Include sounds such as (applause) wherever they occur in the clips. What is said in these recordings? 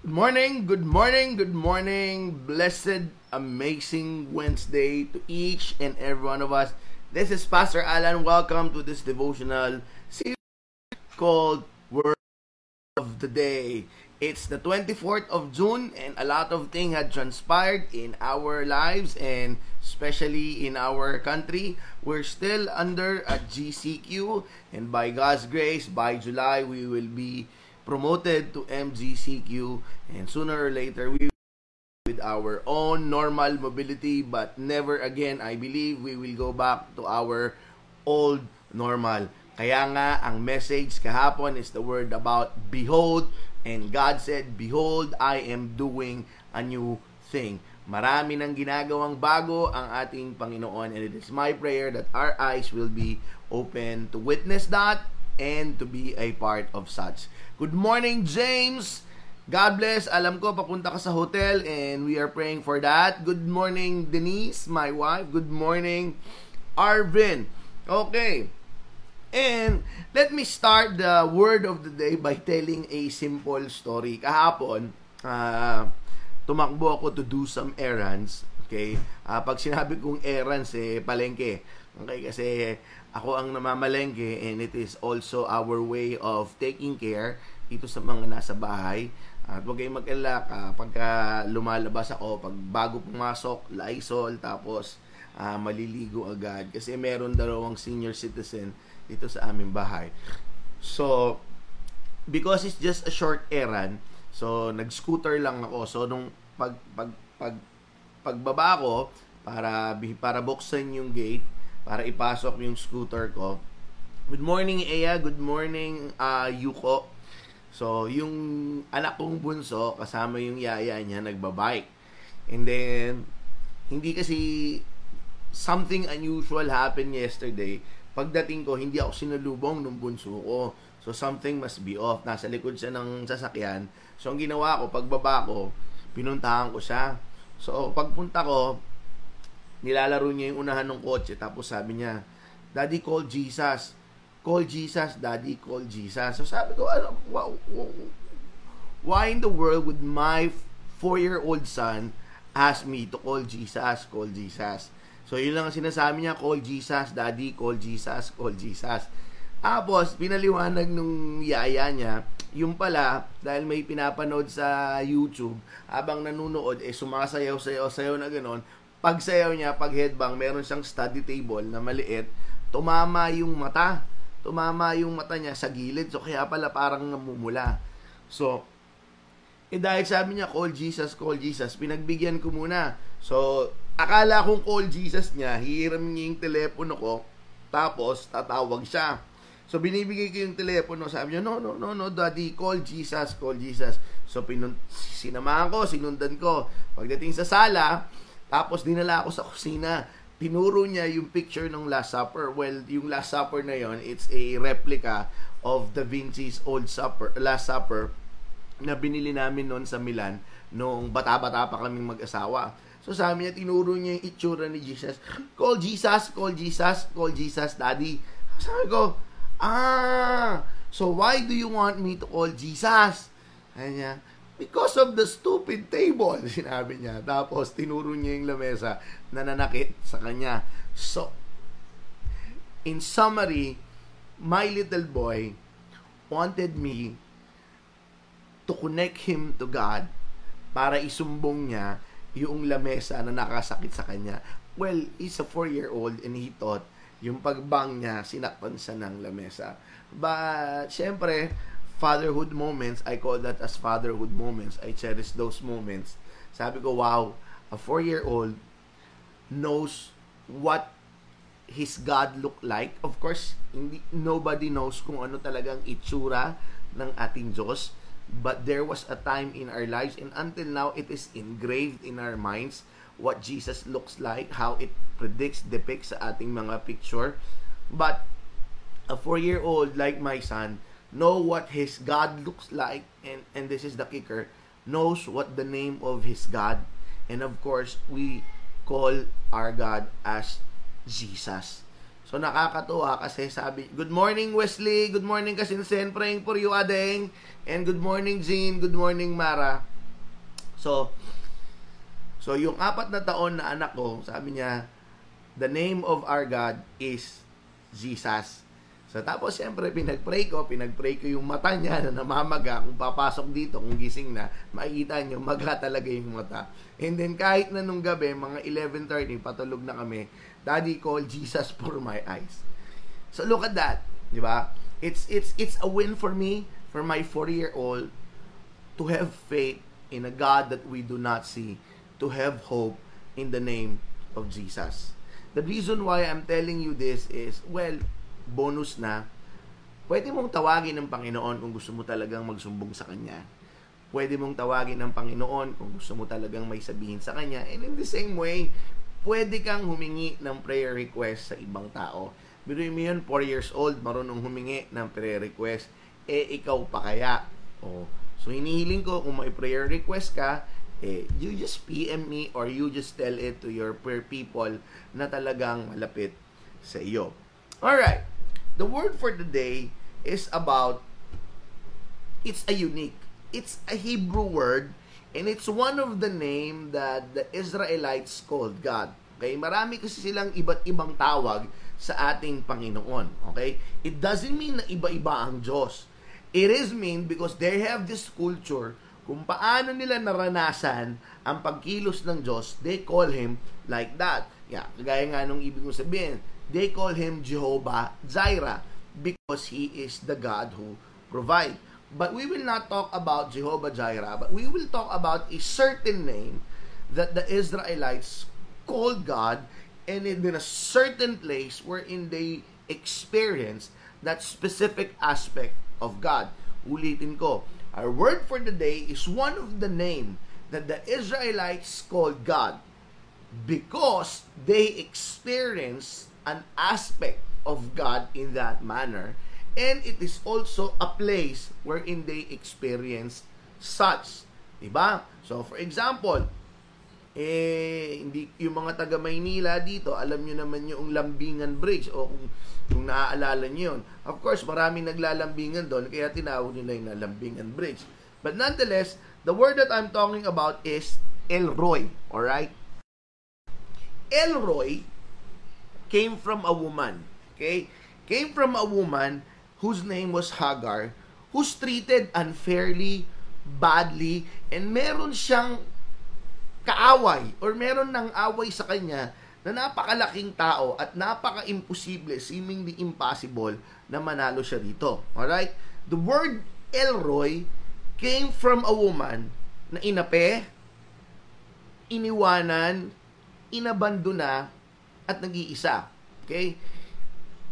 Good morning, good morning, good morning. Blessed, amazing Wednesday to each and every one of us. This is Pastor Alan. Welcome to this devotional series called Word of the Day. It's the 24th of June and a lot of things had transpired in our lives and especially in our country. We're still under a GCQ and by God's grace, by July, we will be promoted to MGCQ and sooner or later we with our own normal mobility but never again I believe we will go back to our old normal. Kaya nga ang message kahapon is the word about behold and God said behold I am doing a new thing. Marami nang ginagawang bago ang ating Panginoon and it is my prayer that our eyes will be open to witness that and to be a part of such. Good morning, James. God bless. Alam ko, papunta ka sa hotel and we are praying for that. Good morning, Denise, my wife. Good morning, Arvin. Okay. And let me start the word of the day by telling a simple story. Kahapon, uh, tumakbo ako to do some errands. Okay? Uh, pag sinabi kong errands, eh, palengke. Okay? Kasi ako ang namamalengke and it is also our way of taking care dito sa mga nasa bahay. At huwag kayong mag-alala pagka lumalabas ako, pag bago pumasok, Lysol, tapos uh, maliligo agad. Kasi meron dalawang senior citizen dito sa aming bahay. So, because it's just a short errand, so nag-scooter lang ako. So, nung pag, pag, pag, pagbaba ko, para, para buksan yung gate, para ipasok yung scooter ko. Good morning, Ea. Good morning, uh, Yuko. So, yung anak kong bunso, kasama yung yaya niya, nagbabike. And then, hindi kasi something unusual happened yesterday. Pagdating ko, hindi ako sinalubong ng bunso ko. So, something must be off. Nasa likod siya ng sasakyan. So, ang ginawa ko, pagbaba ko, pinuntahan ko siya. So, pagpunta ko, nilalaro niya yung unahan ng kotse tapos sabi niya, Daddy call Jesus. Call Jesus, Daddy call Jesus. So sabi ko, ano, why in the world would my four-year-old son ask me to call Jesus, call Jesus? So yun lang ang sinasabi niya, call Jesus, Daddy, call Jesus, call Jesus. Tapos, pinaliwanag nung yaya niya, yung pala, dahil may pinapanood sa YouTube, habang nanunood, eh sumasayaw-sayaw-sayaw na ganon, pagsayaw niya, pag headbang, meron siyang study table na maliit, tumama yung mata. Tumama yung mata niya sa gilid. So, kaya pala parang namumula. So, eh dahil sabi niya, call Jesus, call Jesus, pinagbigyan ko muna. So, akala kong call Jesus niya, hiram niya yung telepono ko, tapos tatawag siya. So, binibigay ko yung telepono, sabi niya, no, no, no, no, daddy, call Jesus, call Jesus. So, pinun- sinamahan ko, sinundan ko. Pagdating sa sala, tapos dinala ako sa kusina. Tinuro niya yung picture ng Last Supper. Well, yung Last Supper na yon, it's a replica of Da Vinci's Old Supper, Last Supper na binili namin noon sa Milan noong bata-bata pa kaming mag-asawa. So sabi niya, tinuro niya yung itsura ni Jesus. Call Jesus, call Jesus, call Jesus, Daddy. Sabi ko, ah, so why do you want me to call Jesus? Sabi niya, Because of the stupid table, (laughs) sinabi niya. Tapos, tinuro niya yung lamesa na nanakit sa kanya. So, in summary, my little boy wanted me to connect him to God para isumbong niya yung lamesa na nakasakit sa kanya. Well, he's a four-year-old and he thought yung pagbang niya, sinakpan siya ng lamesa. But, syempre, fatherhood moments, I call that as fatherhood moments. I cherish those moments. Sabi ko, wow, a four-year-old knows what his God look like. Of course, hindi, nobody knows kung ano talagang itsura ng ating Diyos. But there was a time in our lives, and until now, it is engraved in our minds what Jesus looks like, how it predicts, depicts sa ating mga picture. But a four-year-old like my son, know what his God looks like, and, and this is the kicker, knows what the name of his God. And of course, we call our God as Jesus. So nakakatuwa kasi sabi, Good morning Wesley, good morning Kasinsen, praying for you Adeng, and good morning Jean, good morning Mara. So, so yung apat na taon na anak ko, sabi niya, the name of our God is Jesus. So tapos siyempre pinag-pray ko, pinag-pray ko yung mata niya na namamaga. Kung papasok dito, kung gising na, makikita niyo maga talaga yung mata. And then kahit na nung gabi, mga 11.30, patulog na kami, Daddy called Jesus for my eyes. So look at that, di ba? It's, it's, it's a win for me, for my 4-year-old, to have faith in a God that we do not see, to have hope in the name of Jesus. The reason why I'm telling you this is, well, bonus na, pwede mong tawagin ng Panginoon kung gusto mo talagang magsumbong sa Kanya. Pwede mong tawagin ng Panginoon kung gusto mo talagang may sabihin sa Kanya. And in the same way, pwede kang humingi ng prayer request sa ibang tao. Pero mo yun, 4 years old, marunong humingi ng prayer request. Eh, ikaw pa kaya? Oh. So, hinihiling ko, kung may prayer request ka, eh, you just PM me or you just tell it to your prayer people na talagang malapit sa iyo. Alright. The word for the day is about it's a unique. It's a Hebrew word and it's one of the name that the Israelites called God. Okay? Marami kasi silang iba't ibang tawag sa ating Panginoon. Okay? It doesn't mean na iba-iba ang Diyos. It is mean because they have this culture kung paano nila naranasan ang pagkilos ng Diyos, they call Him like that. Yeah, kagaya nga nung ibig mo sabihin, they call him Jehovah Jireh because he is the God who provide. But we will not talk about Jehovah Jireh, but we will talk about a certain name that the Israelites called God and in a certain place wherein they experience that specific aspect of God. Ulitin ko, our word for the day is one of the name that the Israelites called God because they experience an aspect of God in that manner. And it is also a place wherein they experience such. Diba? So, for example, eh, hindi, yung mga taga Maynila dito, alam nyo naman yung Lambingan Bridge o kung, kung naaalala nyo yun. Of course, maraming naglalambingan doon, kaya tinawag nila yung Lambingan Bridge. But nonetheless, the word that I'm talking about is Elroy. Alright? Elroy came from a woman. Okay? Came from a woman whose name was Hagar, who's treated unfairly, badly, and meron siyang kaaway or meron ng away sa kanya na napakalaking tao at napaka-imposible, seemingly impossible na manalo siya dito. Alright? The word Elroy came from a woman na inape, iniwanan, inabandona, at nag-iisa. Okay?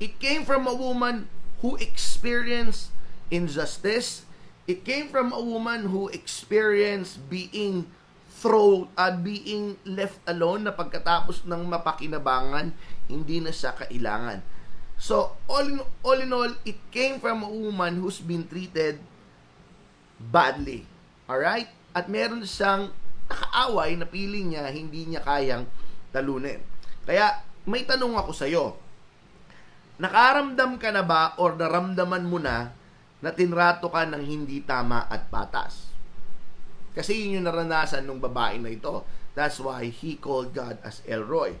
It came from a woman who experienced injustice. It came from a woman who experienced being thrown, uh, being left alone na pagkatapos ng mapakinabangan, hindi na siya kailangan. So, all in, all in all, it came from a woman who's been treated badly. Alright? At meron siyang nakaaway na piling niya, hindi niya kayang talunin. Kaya, may tanong ako sa iyo. Nakaramdam ka na ba or naramdaman mo na na tinrato ka ng hindi tama at patas? Kasi yun yung naranasan ng babae na ito. That's why he called God as Elroy.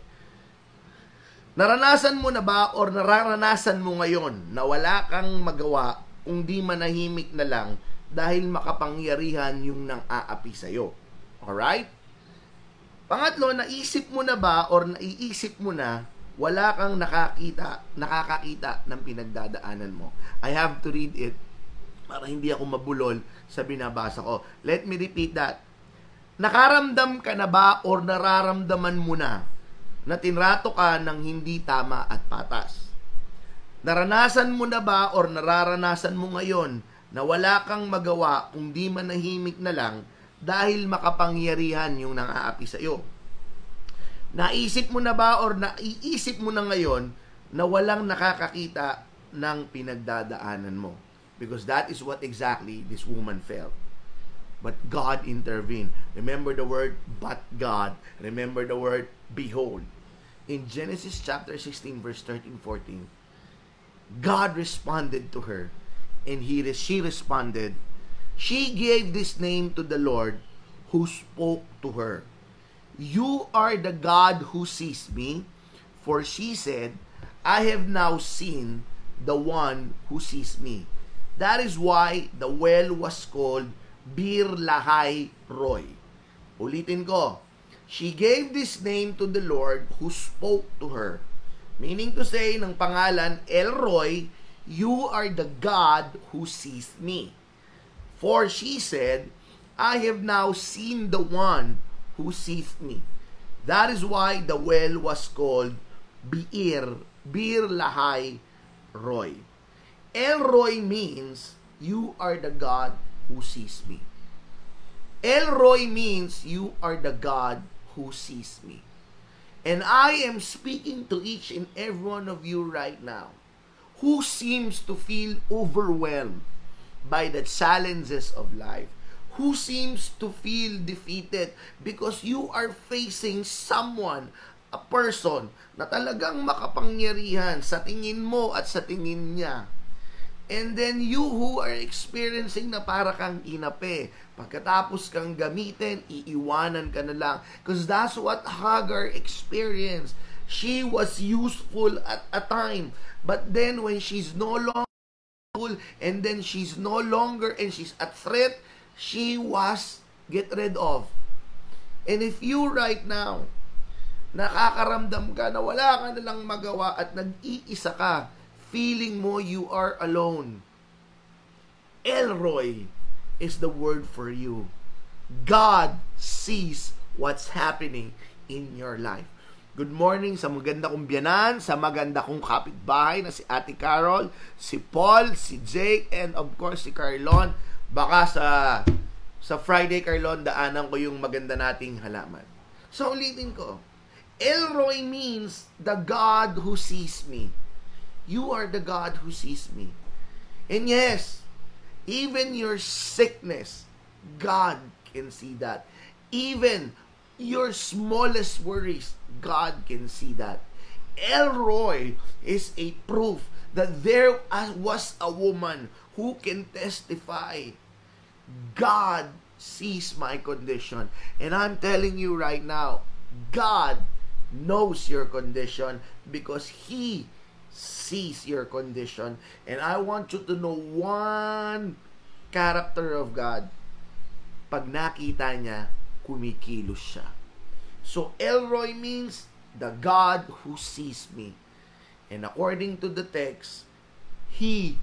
Naranasan mo na ba or nararanasan mo ngayon na wala kang magawa kung di manahimik na lang dahil makapangyarihan yung nang aapi sa'yo? Alright? Pangatlo, naisip mo na ba or naiisip mo na wala kang nakakita, nakakakita ng pinagdadaanan mo. I have to read it para hindi ako mabulol sa binabasa ko. Let me repeat that. Nakaramdam ka na ba or nararamdaman mo na na tinrato ka ng hindi tama at patas? Naranasan mo na ba or nararanasan mo ngayon na wala kang magawa kung di manahimik na lang dahil makapangyarihan yung nang-aapi sa iyo. Naisip mo na ba or naiisip mo na ngayon na walang nakakakita ng pinagdadaanan mo? Because that is what exactly this woman felt. But God intervened. Remember the word, but God. Remember the word, behold. In Genesis chapter 16, verse 13, 14, God responded to her. And he, she responded, She gave this name to the Lord who spoke to her, You are the God who sees me. For she said, I have now seen the one who sees me. That is why the well was called Bir Lahai Roy. Ulitin ko, she gave this name to the Lord who spoke to her. Meaning to say, ng pangalan El Roy, you are the God who sees me. For she said, I have now seen the one who sees me. That is why the well was called Biir, Bir Lahai Roy. El Roy means, you are the God who sees me. El Roy means, you are the God who sees me. And I am speaking to each and every one of you right now who seems to feel overwhelmed by the challenges of life, who seems to feel defeated because you are facing someone, a person na talagang makapangyarihan sa tingin mo at sa tingin niya. And then you who are experiencing na para kang inape, pagkatapos kang gamitin, iiwanan ka na lang. Because that's what Hagar experienced. She was useful at a time. But then when she's no longer and then she's no longer and she's a threat, she was get rid of. And if you right now, nakakaramdam ka na wala ka na lang magawa at nag-iisa ka, feeling mo you are alone, Elroy is the word for you. God sees what's happening in your life. Good morning sa maganda kong biyanan, sa maganda kong kapitbahay na si Ate Carol, si Paul, si Jake, and of course si Carlon. Baka sa sa Friday, Carlon, daanan ko yung maganda nating halaman. So, ulitin ko. Elroy means the God who sees me. You are the God who sees me. And yes, even your sickness, God can see that. Even your smallest worries, God can see that. Elroy is a proof that there was a woman who can testify. God sees my condition. And I'm telling you right now, God knows your condition because He sees your condition. And I want you to know one character of God. Pag nakita niya, kumikilos siya. So Elroy means the God who sees me. And according to the text, he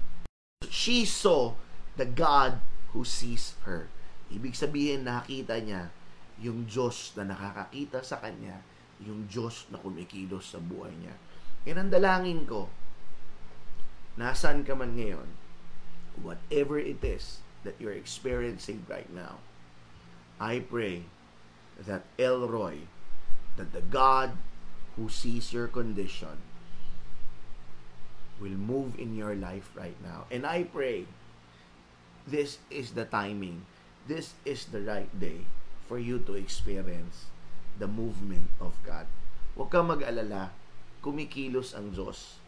she saw the God who sees her. Ibig sabihin nakita niya yung Diyos na nakakakita sa kanya, yung Diyos na kumikilos sa buhay niya. And ang dalangin ko, nasan ka man ngayon, whatever it is that you're experiencing right now, I pray that Elroy, that the God who sees your condition will move in your life right now. And I pray this is the timing. This is the right day for you to experience the movement of God. Huwag kang mag-alala, kumikilos ang Diyos.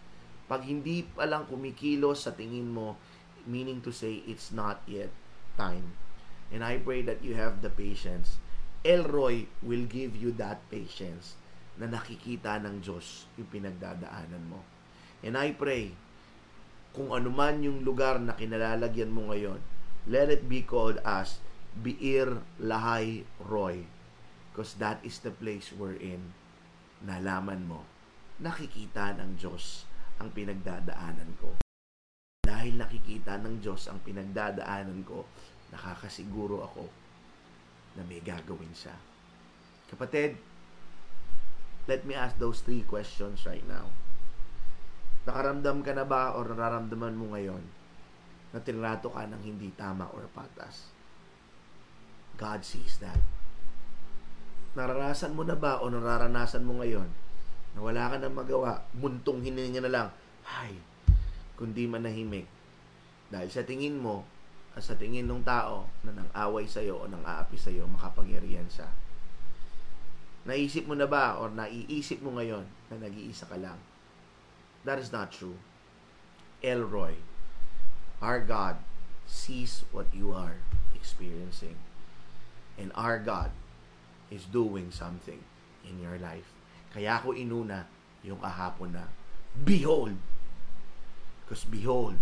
Pag hindi pa lang kumikilos sa tingin mo, meaning to say it's not yet time. And I pray that you have the patience. Elroy will give you that patience na nakikita ng Diyos yung pinagdadaanan mo. And I pray, kung anuman yung lugar na kinalalagyan mo ngayon, let it be called as Biir Lahay Roy. Because that is the place we're in. Nalaman mo, nakikita ng Diyos ang pinagdadaanan ko. Dahil nakikita ng Diyos ang pinagdadaanan ko, nakakasiguro ako na may gagawin siya. Kapatid, let me ask those three questions right now. Nakaramdam ka na ba o nararamdaman mo ngayon na tinrato ka ng hindi tama or patas? God sees that. Naranasan mo na ba o nararanasan mo ngayon na wala ka nang magawa, muntong hininga na lang, ay, kundi manahimik. Dahil sa tingin mo, sa tingin ng tao na nang away sa'yo o nang aapi sa'yo, makapangyarihan siya. Naisip mo na ba o naiisip mo ngayon na nag-iisa ka lang? That is not true. Elroy, our God, sees what you are experiencing. And our God is doing something in your life. Kaya ako inuna yung kahapon na, Behold! Because behold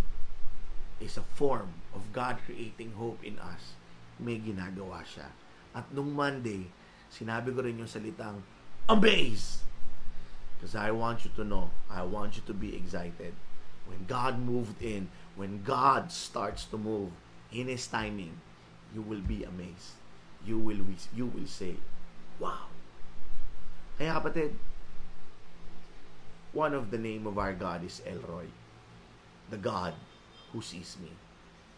is a form of God creating hope in us. May ginagawa siya. At nung Monday, sinabi ko rin yung salitang, Amaze! Because I want you to know, I want you to be excited. When God moved in, when God starts to move in His timing, you will be amazed. You will, you will say, Wow! Kaya kapatid, one of the name of our God is Elroy. The God who sees me.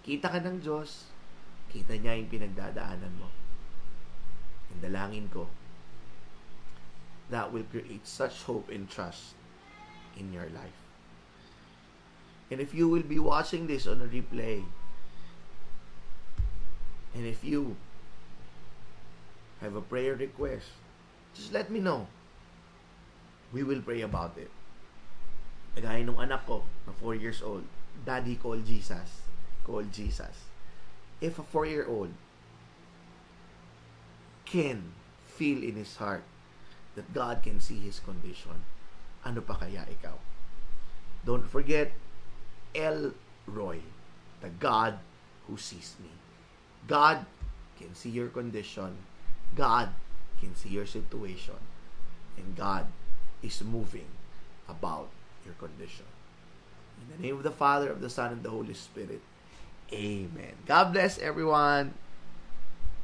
Kita ka ng Diyos, kita niya yung pinagdadaanan mo. And dalangin ko, that will create such hope and trust in your life. And if you will be watching this on a replay, and if you have a prayer request, just let me know. We will pray about it. Gaya nung anak ko na 4 years old, Daddy call Jesus. Call Jesus. If a 4-year-old can feel in his heart that God can see his condition, ano pa kaya ikaw? Don't forget El Roy, the God who sees me. God can see your condition. God can see your situation. And God is moving about your condition. In the name of the Father, of the Son, and the Holy Spirit. Amen. God bless everyone.